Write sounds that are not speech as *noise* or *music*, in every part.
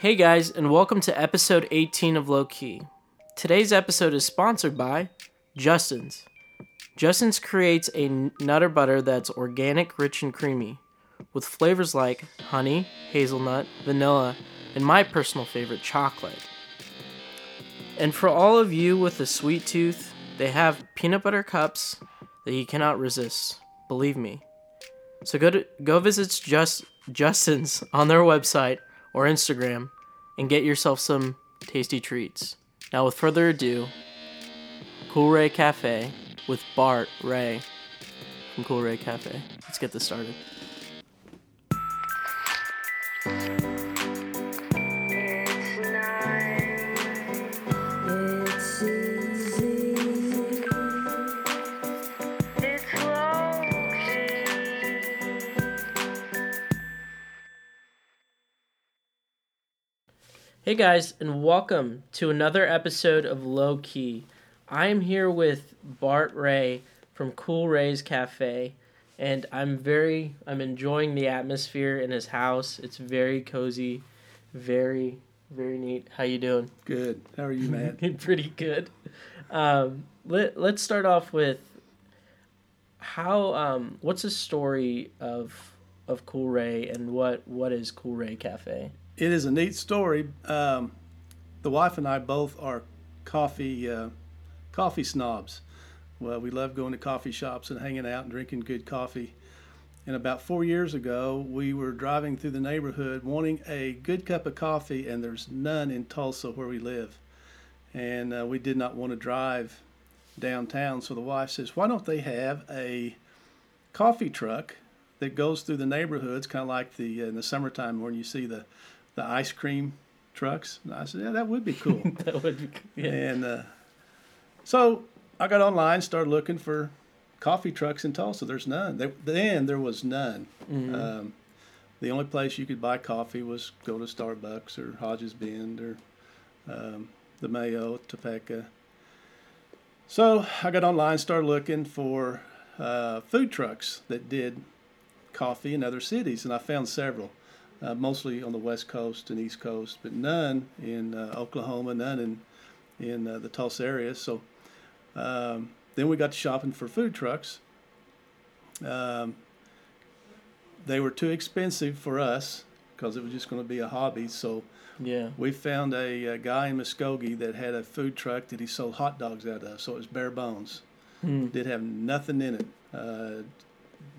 Hey guys, and welcome to episode 18 of Low Key. Today's episode is sponsored by Justin's. Justin's creates a nutter butter that's organic, rich, and creamy, with flavors like honey, hazelnut, vanilla, and my personal favorite, chocolate. And for all of you with a sweet tooth, they have peanut butter cups that you cannot resist. Believe me. So go to go visit Just Justin's on their website or Instagram and get yourself some tasty treats. Now, with further ado, Cool Ray Cafe with Bart Ray from Cool Ray Cafe. Let's get this started. Hey guys, and welcome to another episode of Low Key. I am here with Bart Ray from Cool Ray's Cafe, and I'm very I'm enjoying the atmosphere in his house. It's very cozy, very very neat. How you doing? Good. How are you, man? *laughs* Pretty good. Um, let Let's start off with how um, what's the story of of Cool Ray and what what is Cool Ray Cafe? It is a neat story. Um, the wife and I both are coffee uh, coffee snobs. Well, we love going to coffee shops and hanging out and drinking good coffee. And about four years ago, we were driving through the neighborhood wanting a good cup of coffee, and there's none in Tulsa where we live. And uh, we did not want to drive downtown, so the wife says, "Why don't they have a coffee truck that goes through the neighborhoods, kind of like the uh, in the summertime when you see the the ice cream trucks?" And I said, "Yeah, that would be cool." *laughs* that would be yeah. And uh, so I got online, started looking for coffee trucks in Tulsa. There's none. There, then there was none. Um, the only place you could buy coffee was go to Starbucks or Hodges Bend or um, the Mayo, Topeka. So I got online, started looking for uh, food trucks that did coffee in other cities, and I found several, uh, mostly on the West Coast and East Coast, but none in uh, Oklahoma, none in in uh, the Tulsa area. So um, then we got to shopping for food trucks. Um, they were too expensive for us because it was just going to be a hobby. So yeah. we found a, a guy in Muskogee that had a food truck that he sold hot dogs out of. So it was bare bones. Hmm. Did have nothing in it. Uh,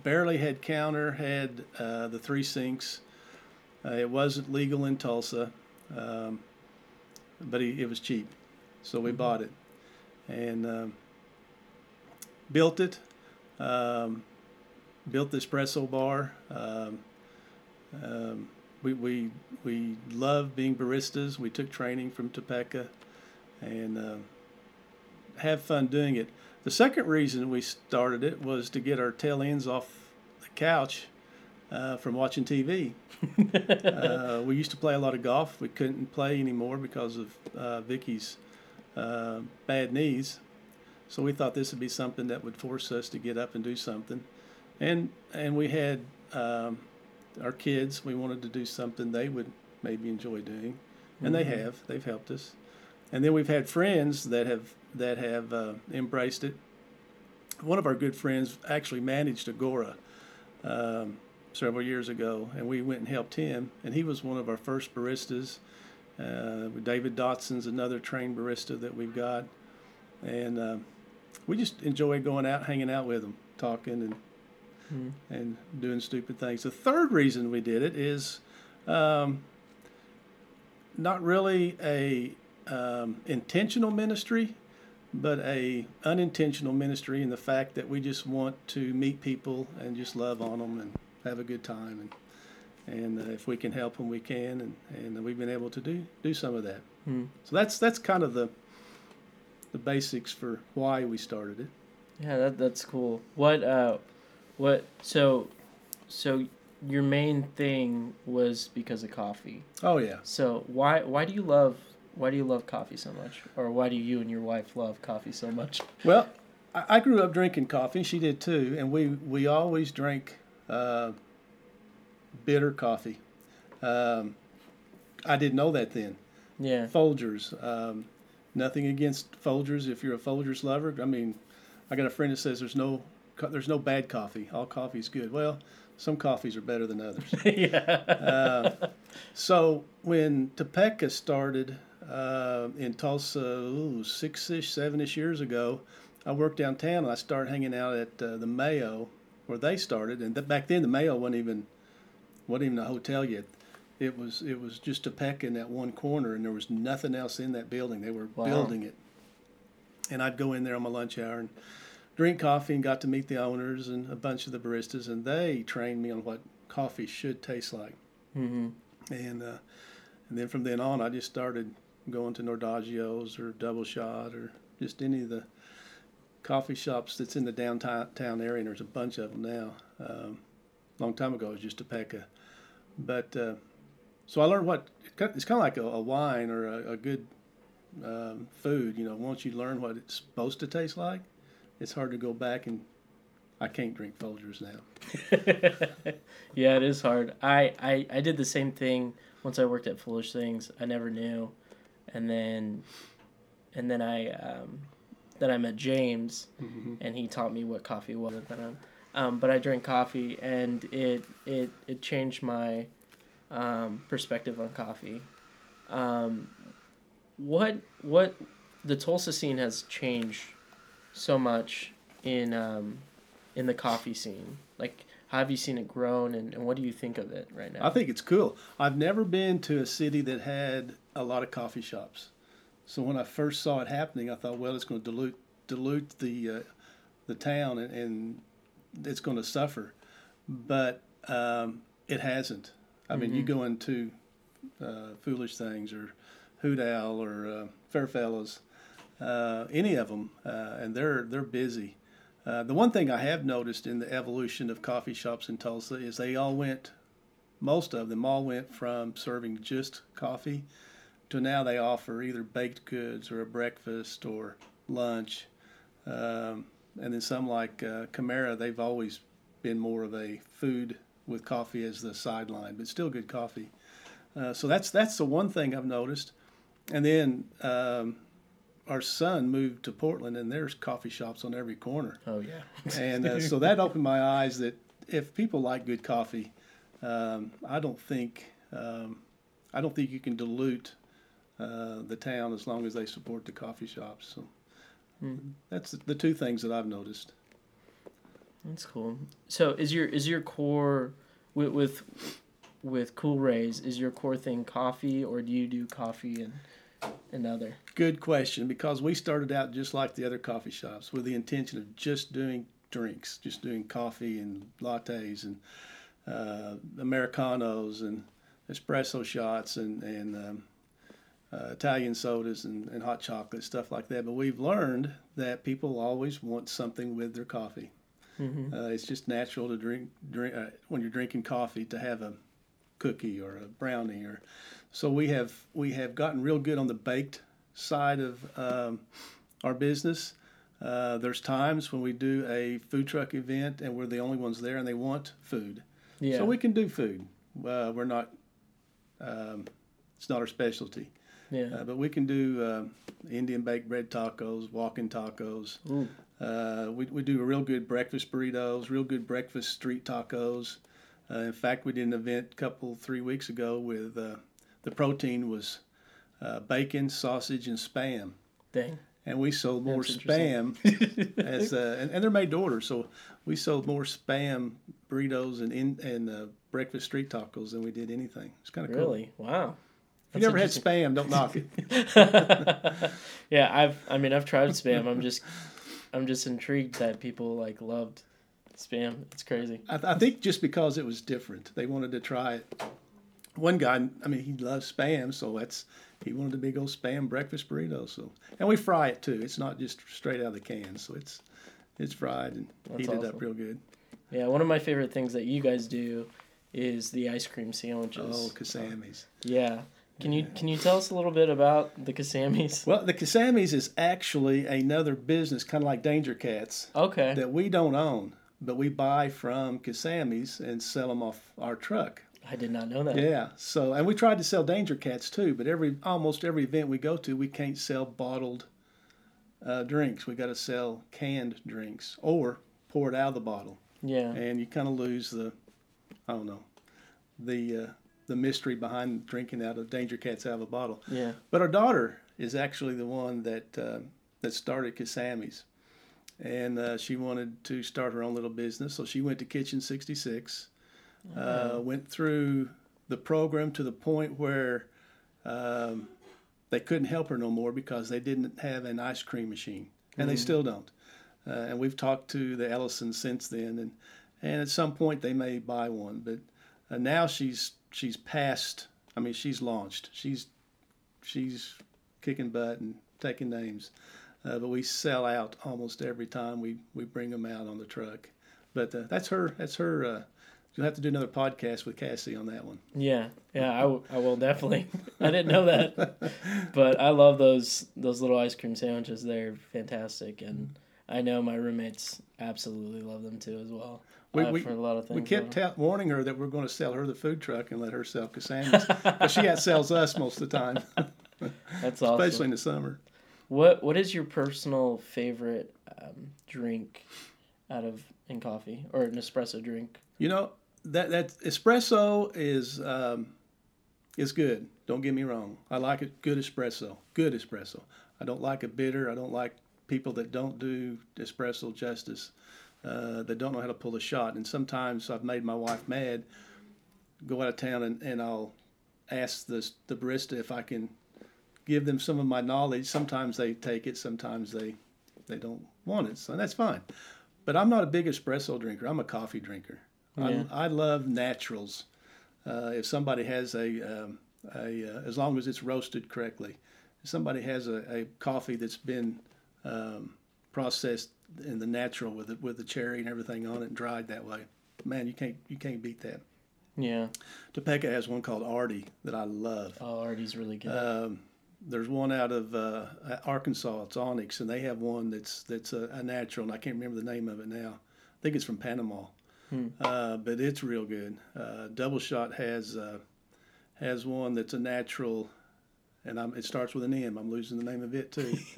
barely had counter. Had uh, the three sinks. Uh, it wasn't legal in Tulsa, um, but he, it was cheap, so we bought it and um, built it. Um, built the espresso bar. Um, um, we, we, we love being baristas. We took training from Topeka and uh, have fun doing it. The second reason we started it was to get our tail ends off the couch uh, from watching TV. *laughs* uh, we used to play a lot of golf. We couldn't play anymore because of uh, Vicky's uh, bad knees. So we thought this would be something that would force us to get up and do something. And and we had um, our kids. We wanted to do something they would maybe enjoy doing, and they have. They've helped us. And then we've had friends that have that have uh, embraced it. One of our good friends actually managed Agora um, several years ago, and we went and helped him. And he was one of our first baristas. Uh, David Dotson's another trained barista that we've got, and uh, we just enjoy going out, hanging out with him, talking and Hmm. and doing stupid things. The third reason we did it is um, not really a um, intentional ministry, but a unintentional ministry in the fact that we just want to meet people and just love on them and have a good time and and uh, if we can help them, we can, and, and we've been able to do do some of that. Hmm. So that's that's kind of the the basics for why we started it. Yeah, that that's cool. What uh what so so your main thing was because of coffee. Oh yeah. So why why do you love why do you love coffee so much? Or why do you and your wife love coffee so much? Well, I I grew up drinking coffee. She did too, and we we always drank uh, bitter coffee. Um, I didn't know that then. Yeah. Folgers. Um, nothing against Folgers if you're a Folgers lover. I mean, I got a friend that says there's no co- there's no bad coffee. All coffee's good. Well, some coffees are better than others. *laughs* yeah. so when Topeka started uh, in Tulsa, ooh, six-ish, seven-ish years ago, I worked downtown and I started hanging out at uh, the Mayo where they started. And th- back then the Mayo wasn't even wasn't even a hotel yet. It was it was just Topeka in that one corner, and there was nothing else in that building. They were Wow. building it, and I'd go in there on my lunch hour and drink coffee and got to meet the owners and a bunch of the baristas, and they trained me on what coffee should taste like. hmm And uh, and then from then on, I just started going to Nordaggio's or Double Shot or just any of the coffee shops that's in the downtown area. And there's a bunch of them now. Um, long time ago, it was just Topeka. But uh, so I learned what it's kind of like a, a wine or a, a good um, food. You know, once you learn what it's supposed to taste like, it's hard to go back and I can't drink Folgers now. *laughs* yeah, it is hard. I, I I did the same thing once I worked at Foolish Things. I never knew, and then, and then I um, then I met James, and he taught me what coffee was at the time. Um, but I drank coffee, and it it it changed my um, perspective on coffee. Um, what what the Tulsa scene has changed so much in um, in the coffee scene. Like, how have you seen it grown, and, and what do you think of it right now? I think it's cool. I've never been to a city that had a lot of coffee shops. So when I first saw it happening, I thought, well, it's going to dilute dilute the uh, the town, and, and it's going to suffer. But um, it hasn't. I mean, you go into uh, Foolish Things or Hoot Owl or uh, Fairfellows, uh, any of them, uh, and they're they're busy. Uh, the one thing I have noticed in the evolution of coffee shops in Tulsa is they all went most of them all went from serving just coffee to now they offer either baked goods or a breakfast or lunch. Um, and then some like uh, Camara, they've always been more of a food with coffee as the sideline, but still good coffee. Uh, so that's that's the one thing I've noticed. And then um, our son moved to Portland, and there's coffee shops on every corner oh yeah. *laughs* and uh, so *laughs* that opened my eyes that if people like good coffee, um, I don't think um, I don't think you can dilute uh, the town as long as they support the coffee shops. So that's the two things that I've noticed. That's cool. So, is your is your core with with with Cool Rays? Is your core thing coffee, or do you do coffee and and other? Good question because we started out just like the other coffee shops with the intention of just doing drinks, just doing coffee and lattes and uh, americanos and espresso shots and and um, uh, Italian sodas and, and hot chocolate stuff like that. But we've learned that people always want something with their coffee. Mm-hmm. Uh, it's just natural to drink drink uh, when you're drinking coffee to have a cookie or a brownie or so we have we have gotten real good on the baked side of um, our business. Uh, there's times when we do a food truck event and we're the only ones there and they want food, Yeah. so we can do food. Uh, we're not um, it's not our specialty, yeah. uh, but we can do um Indian baked bread tacos, walking tacos. Uh, we, we do real good breakfast burritos, real good breakfast street tacos. Uh, in fact, we did an event a couple, three weeks ago with uh, the protein was uh, bacon, sausage, and spam. Dang. And we sold more That's spam *laughs* as uh, and, and they're made to order. So we sold more spam burritos and in, and uh, breakfast street tacos than we did anything. It's kind of cool. Really? Wow. If you never had spam, don't knock it. *laughs* yeah, I've. I mean, I've tried spam. I'm just, I'm just intrigued that people like loved spam. It's crazy. I, I think just because it was different, they wanted to try it. One guy, I mean, he loves spam, so that's he wanted a big old spam breakfast burrito. So, and we fry it too. It's not just straight out of the can, so it's it's fried and That's heated awesome. up real good. Yeah, one of my favorite things that you guys do is the ice cream sandwiches. Oh, Kasamis. Yeah. Can you can you tell us a little bit about the Kasamis? Well, the Kasamis is actually another business, kind of like Danger Cats, Okay. that we don't own, but we buy from Kasamis and sell them off our truck. I did not know that. Yeah. So, and we tried to sell Danger Cats too, but every almost every event we go to, we can't sell bottled uh, drinks. We got to sell canned drinks or pour it out of the bottle, Yeah. and you kind of lose the, I don't know, the uh, the mystery behind drinking out of Danger Cats out of a bottle. Yeah. But our daughter is actually the one that uh, that started Kasami's, and uh, she wanted to start her own little business. So she went to Kitchen 66, uh, went through the program to the point where um, they couldn't help her no more because they didn't have an ice cream machine, and they still don't. Uh, and we've talked to the Ellisons since then, and and at some point they may buy one, but uh, now she's she's past. I mean, she's launched. She's she's kicking butt and taking names. Uh, but we sell out almost every time we, we bring them out on the truck. But uh, that's her. That's her. Uh, you'll have to do another podcast with Cassie on that one. Yeah, yeah, I, w- I will definitely. *laughs* I didn't know that, *laughs* but I love those those little ice cream sandwiches. They're fantastic, and I know my roommates absolutely love them too as well. We- uh, we- for a lot of things. We kept ta- warning her that we're going to sell her the food truck and let her sell Cassandra's. but she outsells us most of the time, *laughs* That's awesome. especially in the summer. What What is your personal favorite um, drink out of in coffee or an espresso drink? You know that that espresso is um, is good. Don't get me wrong. I like it. Good espresso. Good espresso. I don't like a bitter. I don't like people that don't do espresso justice. Uh, that don't know how to pull a shot. And sometimes I've made my wife mad. Go out of town and, and I'll ask the the barista if I can give them some of my knowledge. Sometimes they take it. Sometimes they they don't want it. So that's fine. But I'm not a big espresso drinker. I'm a coffee drinker. Yeah. I, I love naturals. Uh, if somebody has a, um, a uh, as long as it's roasted correctly, if somebody has a, a coffee that's been um, processed in the natural with it with the cherry and everything on it and dried that way, man, you can't you can't beat that. Yeah. Topeka has one called Artie that I love. Oh, Artie's really good. Um, there's one out of uh, Arkansas. It's Onyx, and they have one that's that's a, a natural, and I can't remember the name of it now. I think it's from Panama, uh, but it's real good. Uh, Double Shot has uh, has one that's a natural, and I'm, it starts with an M. I'm losing the name of it too. *laughs*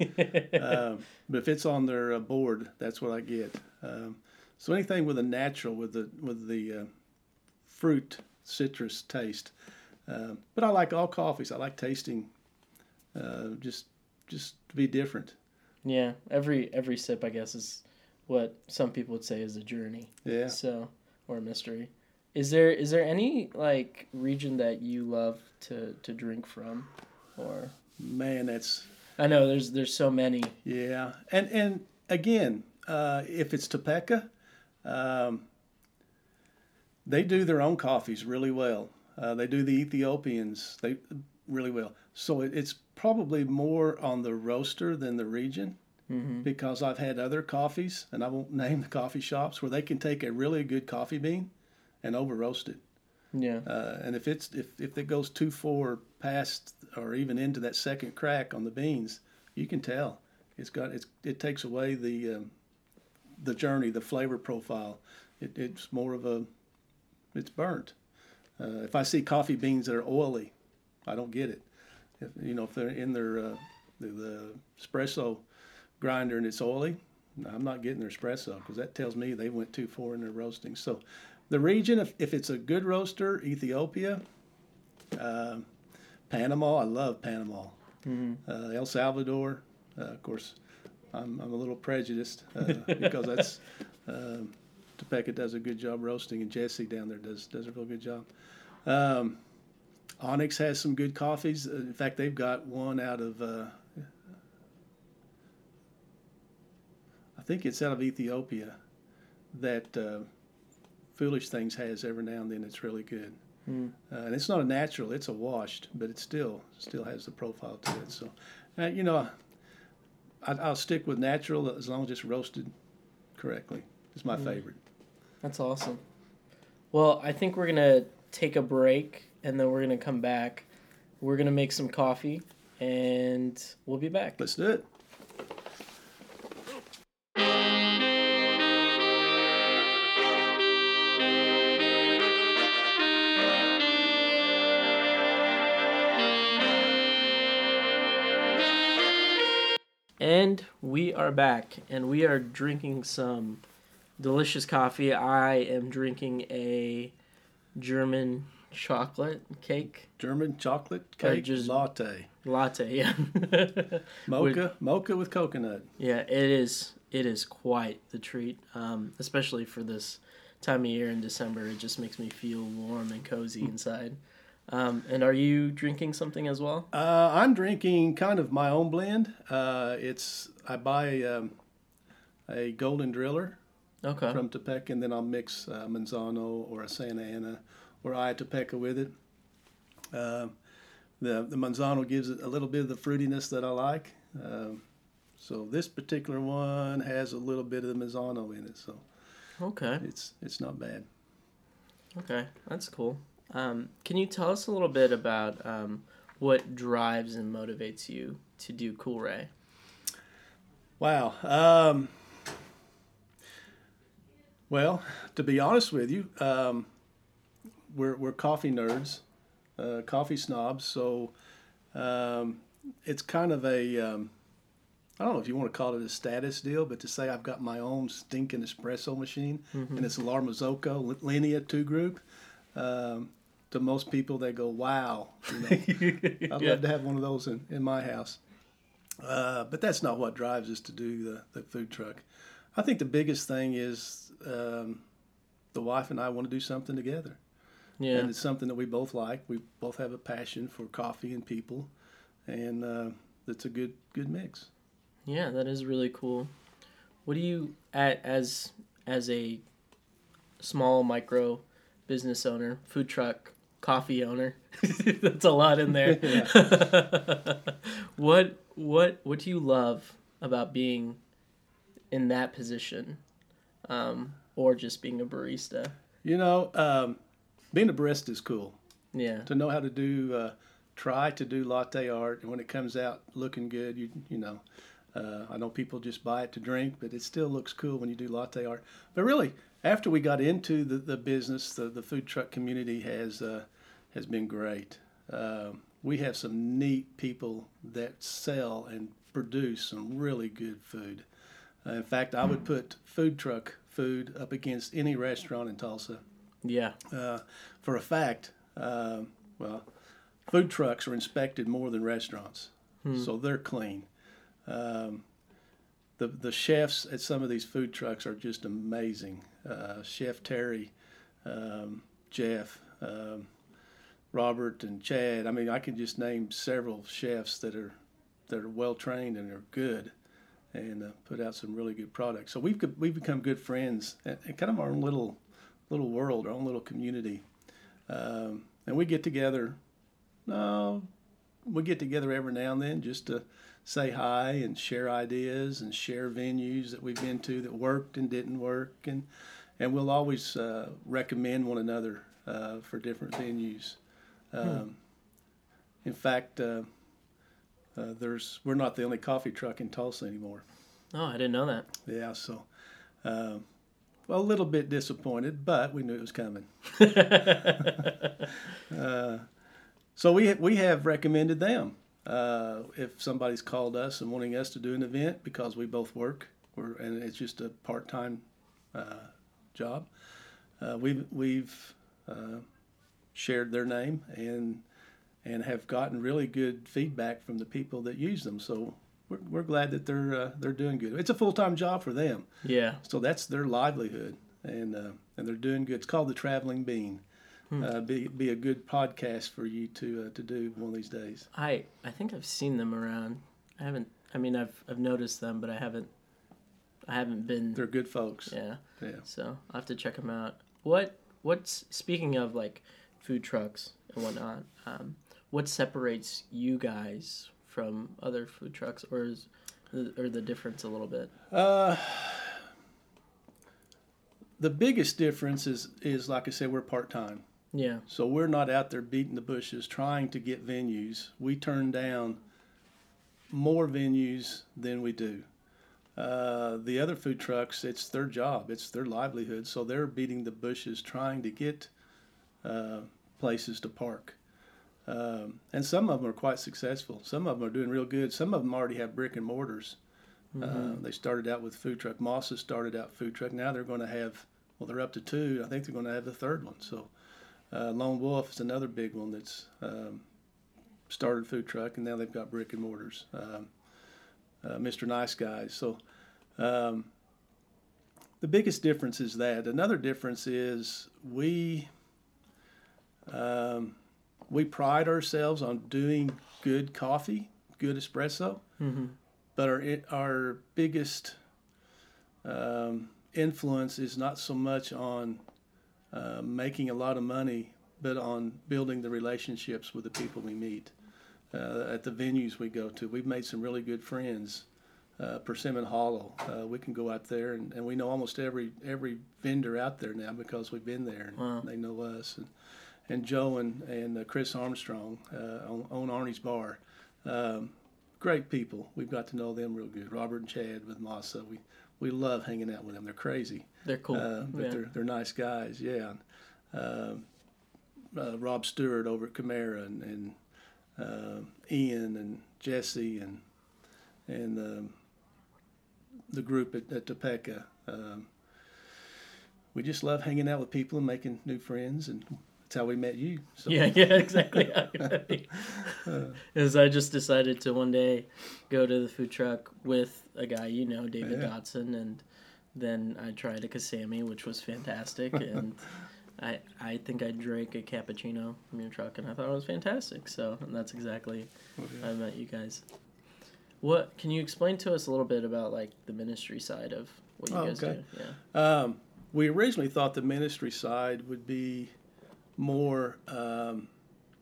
um, but if it's on their uh, board, that's what I get. Um, so anything with a natural, with the with the uh, fruit citrus taste. Um, but I like all coffees. I like tasting, uh, just just to be different. yeah. Every every sip, I guess, is what some people would say is a journey. Yeah. So or a mystery. Is there is there any like region that you love to to drink from, or Man, that's I know there's there's so many. yeah. And and again, uh, if it's Topeka, um, they do their own coffees really well. Uh, they do the Ethiopians they really well. So it, it's probably more on the roaster than the region. Mm-hmm. because I've had other coffees, and I won't *laughs* name the coffee shops, where they can take a really good coffee bean and over roast it. Yeah. Uh, and if it's if, if it goes too far past or even into that second crack on the beans, you can tell it's got it's it takes away the um, the journey, the flavor profile. It, it's more of a it's burnt. Uh, if I see coffee beans that are oily, I don't get it. If you know if they're in their uh, the, the espresso grinder and it's oily, I'm not getting their espresso because that tells me they went too far in their roasting. So the region, if, if it's a good roaster, Ethiopia, uh, Panama, I love Panama, uh, El Salvador, uh, of course, I'm, I'm a little prejudiced uh, because that's *laughs* um, Topeka does a good job roasting, and Jesse down there does does a real good job. Um, Onyx has some good coffees. Uh, In fact, they've got one out of uh, I think it's out of Ethiopia that uh, Foolish Things has every now and then. It's really good, Mm. uh, and it's not a natural; it's a washed, but it still still has the profile to it. So, uh, you know, I, I'll stick with natural as long as it's roasted correctly. It's my favorite. That's awesome. Well, I think we're gonna take a break and then we're gonna come back. We're gonna make some coffee and we'll be back. Let's do it. And we are back, and we are drinking some delicious coffee. I am drinking a German chocolate cake German chocolate Uh, cake just- latte, latte. Yeah, *laughs* mocha, mocha with coconut. yeah. It is. It is quite the treat, um, especially for this time of year in December. It just makes me feel warm and cozy inside. Um, and are you drinking something as well? Uh, I'm drinking kind of my own blend. Uh, it's I buy um, a Golden Driller Okay. from Topeka, and then I'll mix uh, Manzano or a Santa Ana or Ayatopeka with it. Uh, the the Manzano gives it a little bit of the fruitiness that I like. Um, so this particular one has a little bit of the Manzano in it, so Okay. it's it's not bad. Okay, that's cool. Um, can you tell us a little bit about um, what drives and motivates you to do Cool Ray? Wow. Um, well, to be honest with you, um, we're, we're coffee nerds, uh, coffee snobs. So um, it's kind of a, um, I don't know if you want to call it a status deal, but to say I've got my own stinking espresso machine and it's a La Marzocco Linea 2 group. Um, to most people, they go, wow. You know, *laughs* I'd love to have one of those in, in my house. Uh, but that's not what drives us to do the, the food truck. I think the biggest thing is um, the wife and I want to do something together. Yeah, And it's something that we both like. We both have a passion for coffee and people. And uh, it's a good good mix. yeah, that is really cool. What do you, at, as as a small micro business owner, food truck, coffee owner, *laughs* that's a lot in there. *laughs* *laughs* what what what do you love about being in that position, um, or just being a barista? You know, um, being a barista is cool. Yeah. To know how to do, uh, try to do latte art, and when it comes out looking good, you you know, uh, I know people just buy it to drink, but it still looks cool when you do latte art. But really, after we got into the, the business, the, the food truck community has uh, has been great. Um we have some neat people that sell and produce some really good food. Uh, in fact, I would put food truck food up against any restaurant in Tulsa Yeah. uh, for a fact, um, well, food trucks are inspected more than restaurants, so they're clean. Um, the the chefs at some of these food trucks are just amazing. Uh, Chef Terry, um, Jeff, um, Robert, and Chad. I mean, I can just name several chefs that are that are well trained and are good, and uh, put out some really good products. So we've we've become good friends and, kind of our own little little world, our own little community. Um, and we get together. No, we get together every now and then just to say hi and share ideas and share venues that we've been to that worked and didn't work, and and we'll always uh, recommend one another uh, for different venues. Um, In fact, uh, uh, there's we're not the only coffee truck in Tulsa anymore. Oh, I didn't know that. Yeah, so. Um, well, a little bit disappointed, but we knew it was coming. *laughs* *laughs* uh, so we we have recommended them. Uh, if somebody's called us and wanting us to do an event because we both work, we're, and it's just a part-time uh, job, uh, we've we've uh, shared their name and and have gotten really good feedback from the people that use them. So we're, we're glad that they're uh, they're doing good. It's a full-time job for them. Yeah. So that's their livelihood, and uh, and they're doing good. It's called the Traveling Bean. Uh, be be a good podcast for you to uh, to do one of these days. I I think I've seen them around. I haven't. I mean, I've I've noticed them, but I haven't. I haven't been. They're good folks. Yeah. Yeah. So I will have to check them out. What what's speaking of like food trucks and whatnot? Um, what separates you guys from other food trucks, or is or the difference a little bit? Uh, the biggest difference is is like I said, we're part time. Yeah. So we're not out there beating the bushes trying to get venues. We turn down more venues than we do. Uh, the other food trucks, it's their job, it's their livelihood, so they're beating the bushes trying to get uh, places to park. Um, and some of them are quite successful. Some of them are doing real good. Some of them already have brick and mortars. Uh, they started out with food truck. Moss's started out food truck. Now they're going to have, well, they're up to two. I think they're going to have the third one. So uh, Lone Wolf is another big one that's um, started food truck, and now they've got brick and mortars. Um, uh, Mr. Nice Guys. So um, the biggest difference is that. Another difference is we um, we pride ourselves on doing good coffee, good espresso, Mm-hmm. but our our biggest um, influence is not so much on uh, making a lot of money, but on building the relationships with the people we meet uh, at the venues we go to. We've made some really good friends. Uh, Persimmon Hollow, uh, we can go out there and, and we know almost every every vendor out there now because we've been there and Wow. they know us. And, and Joe and, and uh, Chris Armstrong uh, own, own Arnie's Bar. Um, great people. We've got to know them real good. Robert and Chad with Massa. We we love hanging out with them. They're crazy, They're cool. uh, but yeah. they're they're nice guys. Yeah. Um uh, Rob Stewart over at Camara and, and uh, Ian and Jesse and and um, the group at, at Topeka. Um, we just love hanging out with people and making new friends, and that's how we met you. So, Yeah, yeah, exactly. *laughs* *laughs* Is I just decided to one day go to the food truck with a guy you know, David Yeah. Dotson, and then I tried a Kasami, which was fantastic, *laughs* and I I think I drank a cappuccino from your truck, and I thought it was fantastic. So and that's exactly how I met you guys. What can you explain to us a little bit about like the ministry side of what you Oh, guys okay. do? Yeah. Um, we originally thought the ministry side would be more um,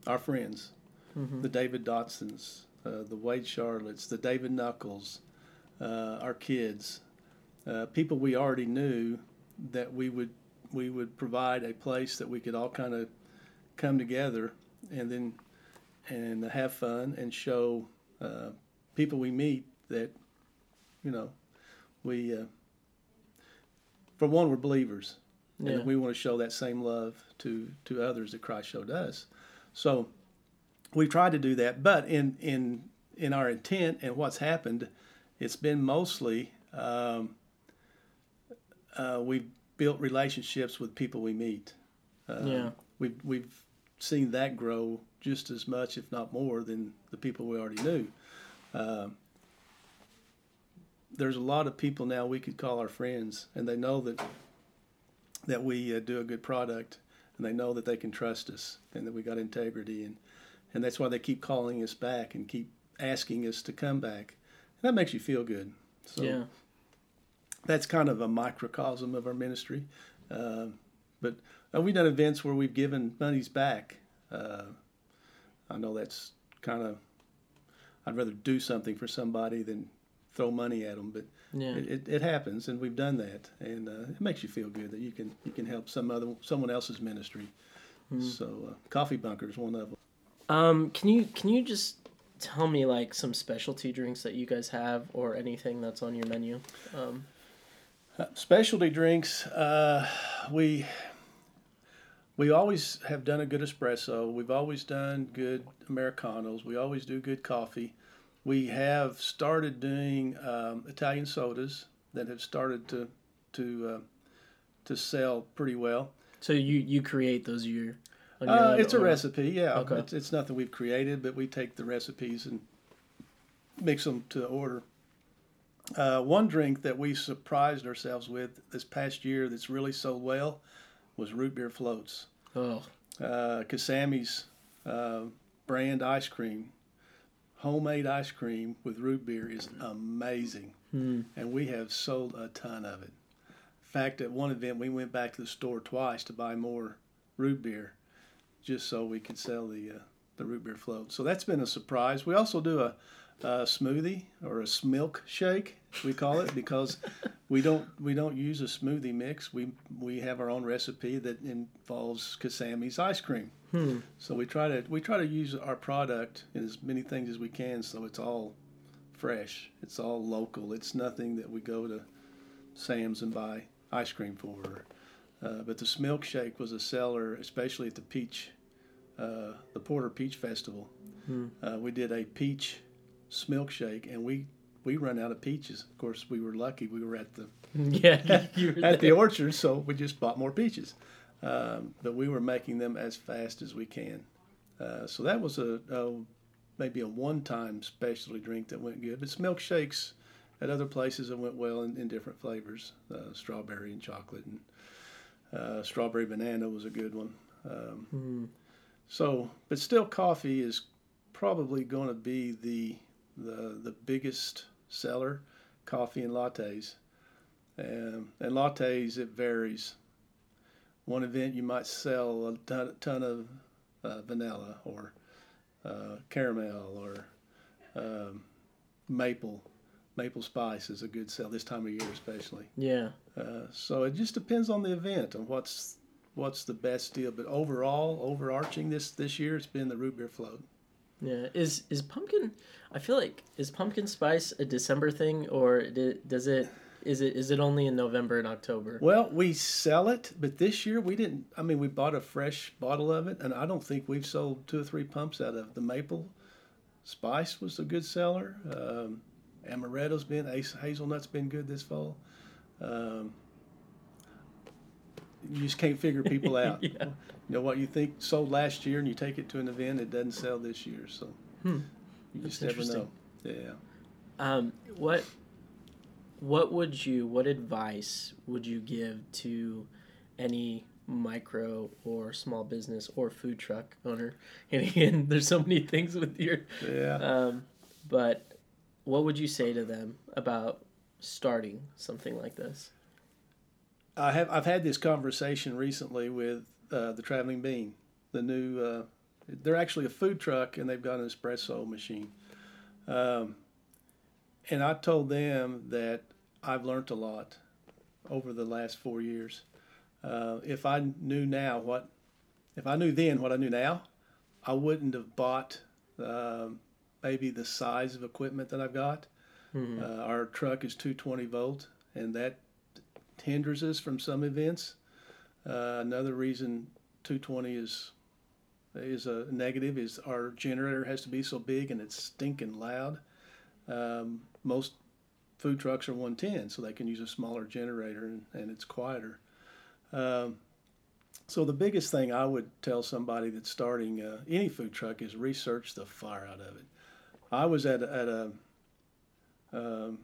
our friends, Mhm. the David Dotsons, uh, the Wade Charlottes, the David Knuckles, uh, our kids, uh, people we already knew that we would we would provide a place that we could all kind of come together and then and have fun and show uh, people we meet that you know we uh, for one we're believers Yeah. and we want to show that same love to to others that Christ showed us. So we've tried to do that, but in in in our intent and what's happened, it's been mostly um, uh, we've built relationships with people we meet. Um, Yeah. we've we've seen that grow just as much, if not more, than the people we already knew. Um, there's a lot of people now we could call our friends, and they know that that we uh, do a good product, and they know that they can trust us, and that we got integrity, and and that's why they keep calling us back and keep asking us to come back, and that makes you feel good. So yeah. that's kind of a microcosm of our ministry. Uh, but uh, we've done events where we've given monies back. Uh, I know that's kind of, I'd rather do something for somebody than throw money at them, but Yeah. it, it, it happens, and we've done that, and uh, it makes you feel good that you can you can help some other someone else's ministry. So uh, Coffee Bunker is one of them. Um, can you can you just tell me like some specialty drinks that you guys have or anything that's on your menu? Um, Specialty drinks, uh, we we always have done a good espresso. We've always done good americanos. We always do good coffee. We have started doing um, Italian sodas that have started to to uh, to sell pretty well. so you you create those your your Uh, it's a recipe, yeah. Okay. It's, it's nothing we've created, but we take the recipes and mix them to order. Uh, one drink that we surprised ourselves with this past year that's really sold well was root beer floats. Oh, Uh, Kasami's uh, brand ice cream, homemade ice cream with root beer is amazing, hmm. and we have sold a ton of it. In fact, at one event, we went back to the store twice to buy more root beer, just so we could sell the uh, the root beer float. So that's been a surprise. We also do a, a smoothie or a smilk shake, we call it, because we don't we don't use a smoothie mix. We we have our own recipe that involves Kasami's ice cream. Hmm. So we try to we try to use our product in as many things as we can, so it's all fresh. It's all local. It's nothing that we go to Sam's and buy ice cream for. Uh, but the milkshake was a seller, especially at the Peach, uh, the Porter Peach Festival. Hmm. Uh, we did a peach milkshake, and we we run out of peaches. Of course, we were lucky. We were at the *laughs* yeah, at the orchard, so we just bought more peaches. Um, but we were making them as fast as we can. Uh, so that was a, a maybe a one-time specialty drink that went good. It's milkshakes at other places that went well in, in different flavors, uh, strawberry and chocolate, and uh, strawberry banana was a good one. Um, Hmm. So, but still, coffee is probably going to be the the the biggest seller, coffee and lattes. Um, and lattes, it varies. One event you might sell a ton, ton of uh, vanilla or uh, caramel or um, maple. Maple spice is a good sell this time of year, especially. Yeah. Uh, so it just depends on the event and what's what's the best deal. But overall, overarching this this year, it's been the root beer float. Yeah. Is is pumpkin? I feel like is pumpkin spice a December thing or does it? Is it is it only in November and October? Well, we sell it, but this year we didn't. I mean, we bought a fresh bottle of it, and I don't think we've sold two or three pumps out of the maple. Spice was a good seller. Um, amaretto's been hazelnut's been good this fall. Um, you just can't figure people *laughs* out. Yeah. You know what you think sold last year, and you take it to an event, it doesn't sell this year. So Hmm. you just never know. Yeah. Um, what what would you what advice would you give to any micro or small business or food truck owner? *laughs* And again, there's so many things with your Yeah. um, but what would you say to them about starting something like this? I have I've had this conversation recently with uh, the Traveling Bean, the new. Uh, they're actually a food truck and they've got an espresso machine. Um, and I told them that I've learned a lot over the last four years. Uh, if I knew now what, if I knew then what I knew now, I wouldn't have bought um, maybe the size of equipment that I've got. Mhm. Uh, our truck is 220 volt, and that hinders us from some events. Uh, another reason 220 is is a negative is our generator has to be so big and it's stinking loud. Um, most food trucks are 110, so they can use a smaller generator and, and it's quieter. Um, so the biggest thing I would tell somebody that's starting uh, any food truck is research the fire out of it. I was at a, at a um,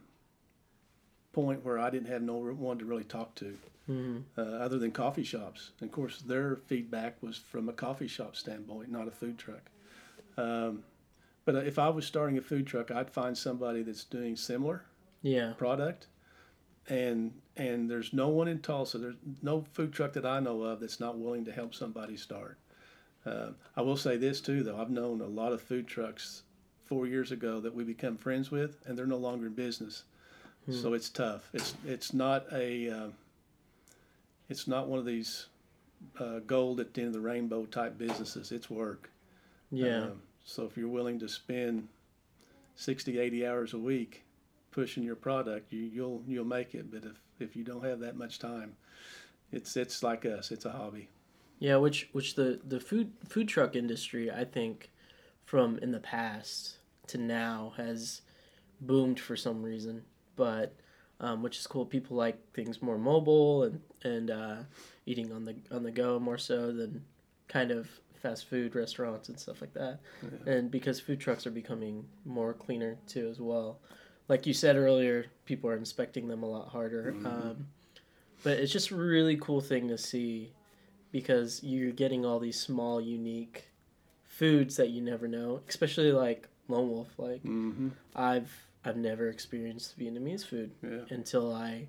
point where I didn't have no one to really talk to Mhm. uh, other than coffee shops. And of course, their feedback was from a coffee shop standpoint, not a food truck. Um, but if I was starting a food truck, I'd find somebody that's doing similar Yeah. product, and and there's no one in Tulsa. There's no food truck that I know of that's not willing to help somebody start. Uh, I will say this too, though. I've known a lot of food trucks four years ago that we become friends with, and they're no longer in business. So it's tough. It's it's not a uh, it's not one of these uh, gold at the end of the rainbow type businesses. It's work. Yeah. Um, so if you're willing to spend 60, 80 hours a week pushing your product, you, you'll you'll make it. But if, if you don't have that much time, it's it's like us. It's a hobby. Yeah, which which the the food food truck industry, I think, from in the past to now has boomed for some reason. But um, which is cool. People like things more mobile and and uh, eating on the on the go more so than kind of fast food restaurants and stuff like that. And because food trucks are becoming more cleaner too as well. Like you said earlier, people are inspecting them a lot harder. Um, but it's just a really cool thing to see because you're getting all these small, unique foods that you never know. Especially like Lone Wolf. Like Mm-hmm. I've I've never experienced Vietnamese food Yeah. until I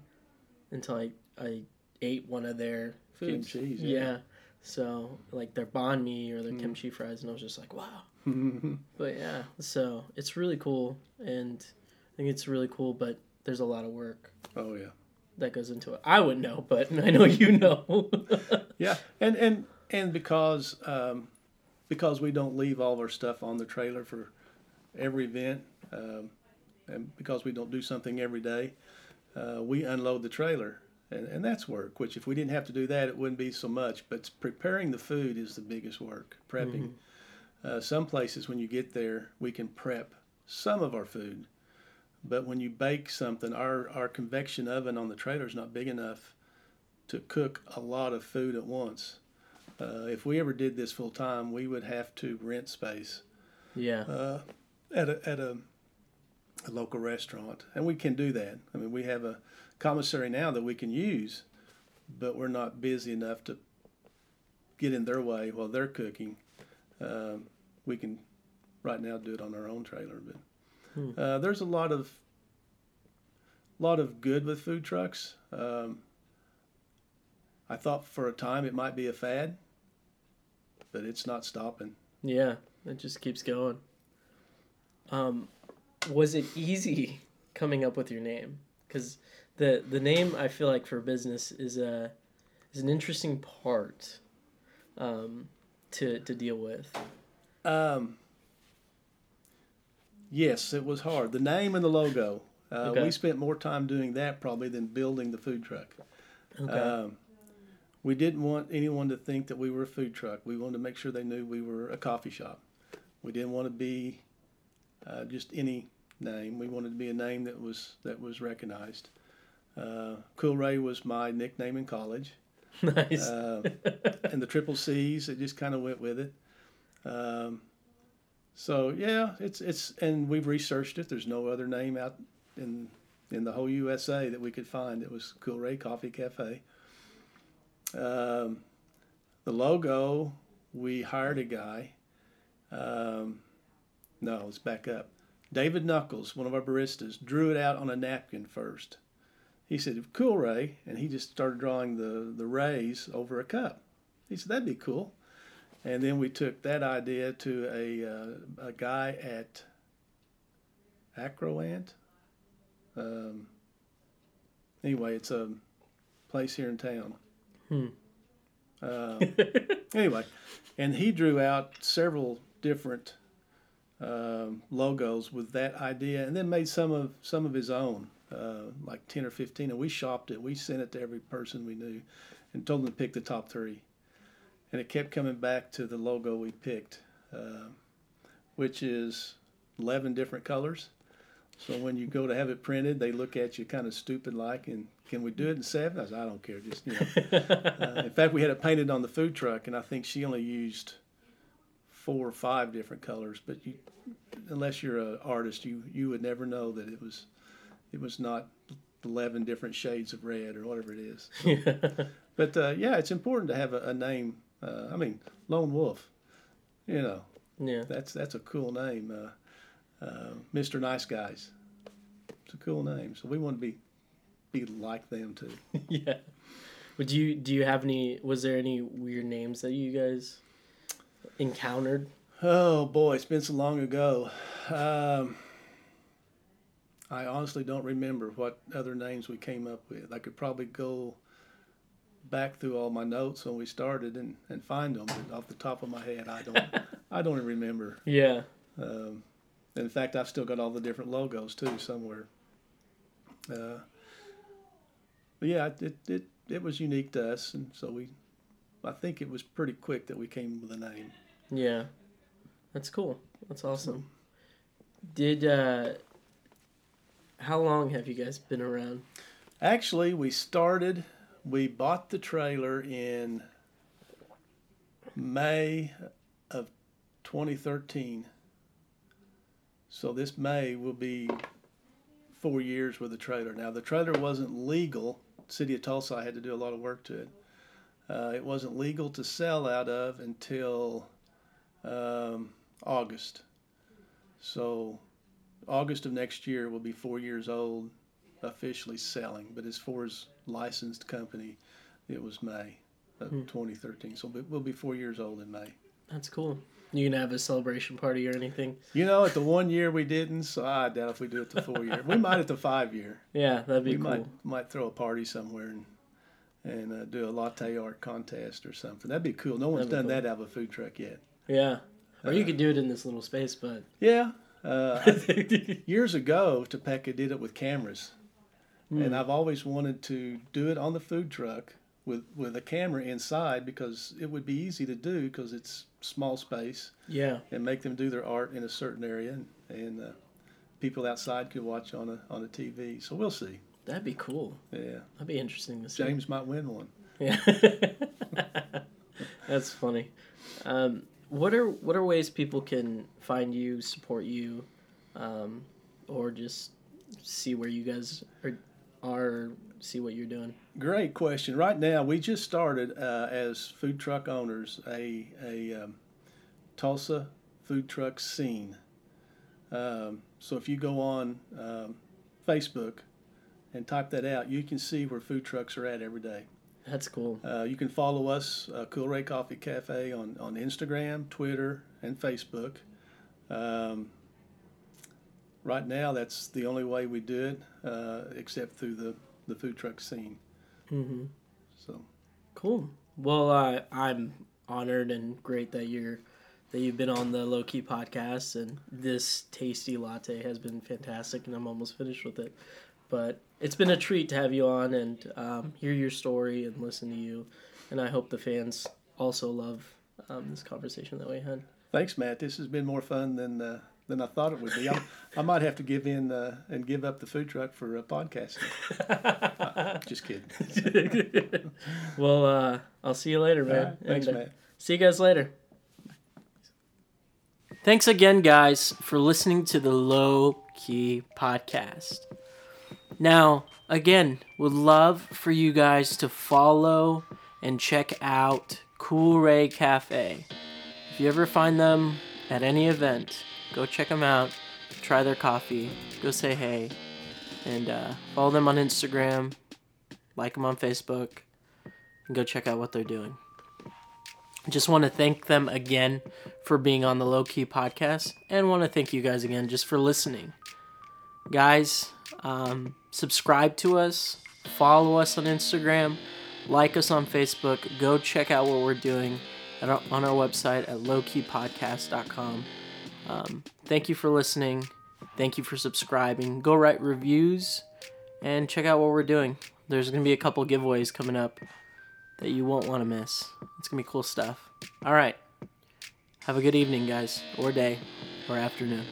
until I I ate one of their foods. Kimchi, yeah. yeah. So like their banh mi or their Mm. kimchi fries, and I was just like, wow. Mm-hmm. *laughs* But yeah, so it's really cool, and think it's really cool. But there's a lot of work oh yeah. that goes into it. I wouldn't know, but *laughs* I know you know. *laughs* Yeah, and and and because um, because we don't leave all of our stuff on the trailer for every event, um, and because we don't do something every day, uh, we unload the trailer, and, and that's work. Which if we didn't have to do that, it wouldn't be so much. But preparing the food is the biggest work. Prepping. Uh, some places when you get there, we can prep some of our food, But when you bake something, our, our convection oven on the trailer is not big enough to cook a lot of food at once. Uh, if we ever did this full time, we would have to rent space Yeah. uh, at a at a, a local restaurant, and we can do that. I mean, we have a commissary now that we can use, but we're not busy enough to get in their way while they're cooking. Um, we can right now do it on our own trailer, but Hmm. uh, there's a lot of lot of good with food trucks. Um, I thought for a time it might be a fad, but it's not stopping. Yeah. It just keeps going. Um, was it easy coming up with your name? Because the the name I feel like for business is a is an interesting part um, to to deal with. Um, yes, it was hard. The name and the logo. Uh, Okay. We spent more time doing that probably than building the food truck. Okay. Um, we didn't want anyone to think that we were a food truck. We wanted to make sure they knew we were a coffee shop. We didn't want to be uh, just any name. We wanted to be a name that was that was recognized. Uh, cool Ray was my nickname in college *laughs* nice. uh, and the triple C's. It just kind of went with it. Um, so yeah, it's it's and we've researched it. There's no other name out in in the whole USA that we could find. It was Cool Ray Coffee Cafe. Um, the logo, we hired a guy. Um, no, let's back up. David Knuckles, one of our baristas, drew it out on a napkin first. He said, "Cool Ray," and he just started drawing the the rays over a cup. He said, "That'd be cool." And then we took that idea to a uh, a guy at Acroant. Um, anyway, it's a place here in town. Hmm. Uh, anyway, and he drew out several different um, logos with that idea, and then made some of some of his own, uh, like ten or fifteen, and we shopped it. We sent it to every person we knew, and told them to pick the top three, and it kept coming back to the logo we picked, uh, which is eleven different colors. So when you go to have it printed, they look at you kind of stupid like, and can we do it in seven? I said, I don't care, just you know. *laughs* Uh, in fact, we had it painted on the food truck, and I think she only used four or five different colors. But you, unless you're an artist, you you would never know that it was it was not eleven different shades of red or whatever it is. *laughs* But uh, yeah, it's important to have a, a name. Uh, I mean, Lone Wolf. You know, yeah. that's that's a cool name. Uh, uh, Mr. Nice Guys. It's a cool name. So we want to be be like them too. *laughs* yeah. Would you do you have any was there any weird names that you guys encountered? Oh boy, it's been so long ago. Um, I honestly don't remember what other names we came up with. I could probably go back through all my notes when we started and, and find them, but off the top of my head, I don't. *laughs* I don't remember. Yeah. Um, in fact, I've still got all the different logos too somewhere. Uh, but yeah, it, it it was unique to us, and so we. I think it was pretty quick that we came with a name. Yeah. That's cool. That's awesome. Did uh how long have you guys been around? Actually, we started, we bought the trailer in May of 2013. So this May will be four years with the trailer. Now, the trailer wasn't legal. City of Tulsa, had to do a lot of work to it. Uh, it wasn't legal to sell out of until um, August. So August of next year will be four years old officially selling, but as far as licensed company, it was May of Hmm. 2013. So it will be four years old in May. That's cool. You gonna have a celebration party or anything? You know, at the one year we didn't, so I doubt if we do it the four year. We might at the five year. *laughs* Yeah, that'd be We cool. might might throw a party somewhere and and uh, do a latte art contest or something. That'd be cool. No one's done cool. that out of a food truck yet. Yeah. Or you Uh, could do it in this little space, but Yeah. Uh, *laughs* years ago, Topeca did it with cameras, Hmm. and I've always wanted to do it on the food truck with with a camera inside because it would be easy to do because it's small space yeah. and make them do their art in a certain area and, and uh, people outside could watch on a on a TV. So we'll see. That'd be cool. Yeah, That'd be interesting to see. James might win one. Yeah. *laughs* That's funny. Um, what are what are ways people can find you, support you, um, or just see where you guys are, are see what you're doing? Great question. Right now, we just started uh, as food truck owners a a um, Tulsa food truck scene. Um, so if you go on um, Facebook and type that out, you can see where food trucks are at every day. That's cool. Uh, you can follow us, uh, Cool Ray Coffee Cafe, on, on Instagram, Twitter, and Facebook. Um, right now, that's the only way we do it, uh, except through the, the food truck scene. hmm So, Cool. Well, uh, I'm honored and great that you're that you've been on the low key podcast, and this tasty latte has been fantastic, and I'm almost finished with it. But it's been a treat to have you on and um, hear your story and listen to you, and I hope the fans also love um, this conversation that we had. thanks, Matt. This has been more fun than uh, than I thought it would be. I, I might have to give in uh, and give up the food truck for uh, podcasting. Uh, *laughs* just kidding. *laughs* well, uh, I'll see you later, man. right, thanks, And, uh, See you guys later. Thanks again, guys, for listening to the Low Key Podcast. Now, again, would love for you guys to follow and check out Cool Ray Cafe. If you ever find them at any event, go check them out, try their coffee, go say hey, and uh, follow them on Instagram, like them on Facebook, and go check out what they're doing. Just want to thank them again for being on the Low Key podcast, and want to thank you guys again just for listening. Guys, um, subscribe to us, follow us on Instagram, like us on Facebook, go check out what we're doing our, on our website at lowkeypodcast.com. Um, thank you for listening. Thank you for subscribing. Go write reviews and check out what we're doing. There's going to be a couple giveaways coming up that you won't want to miss. It's going to be cool stuff. All right. Have a good evening, guys, or day, or afternoon.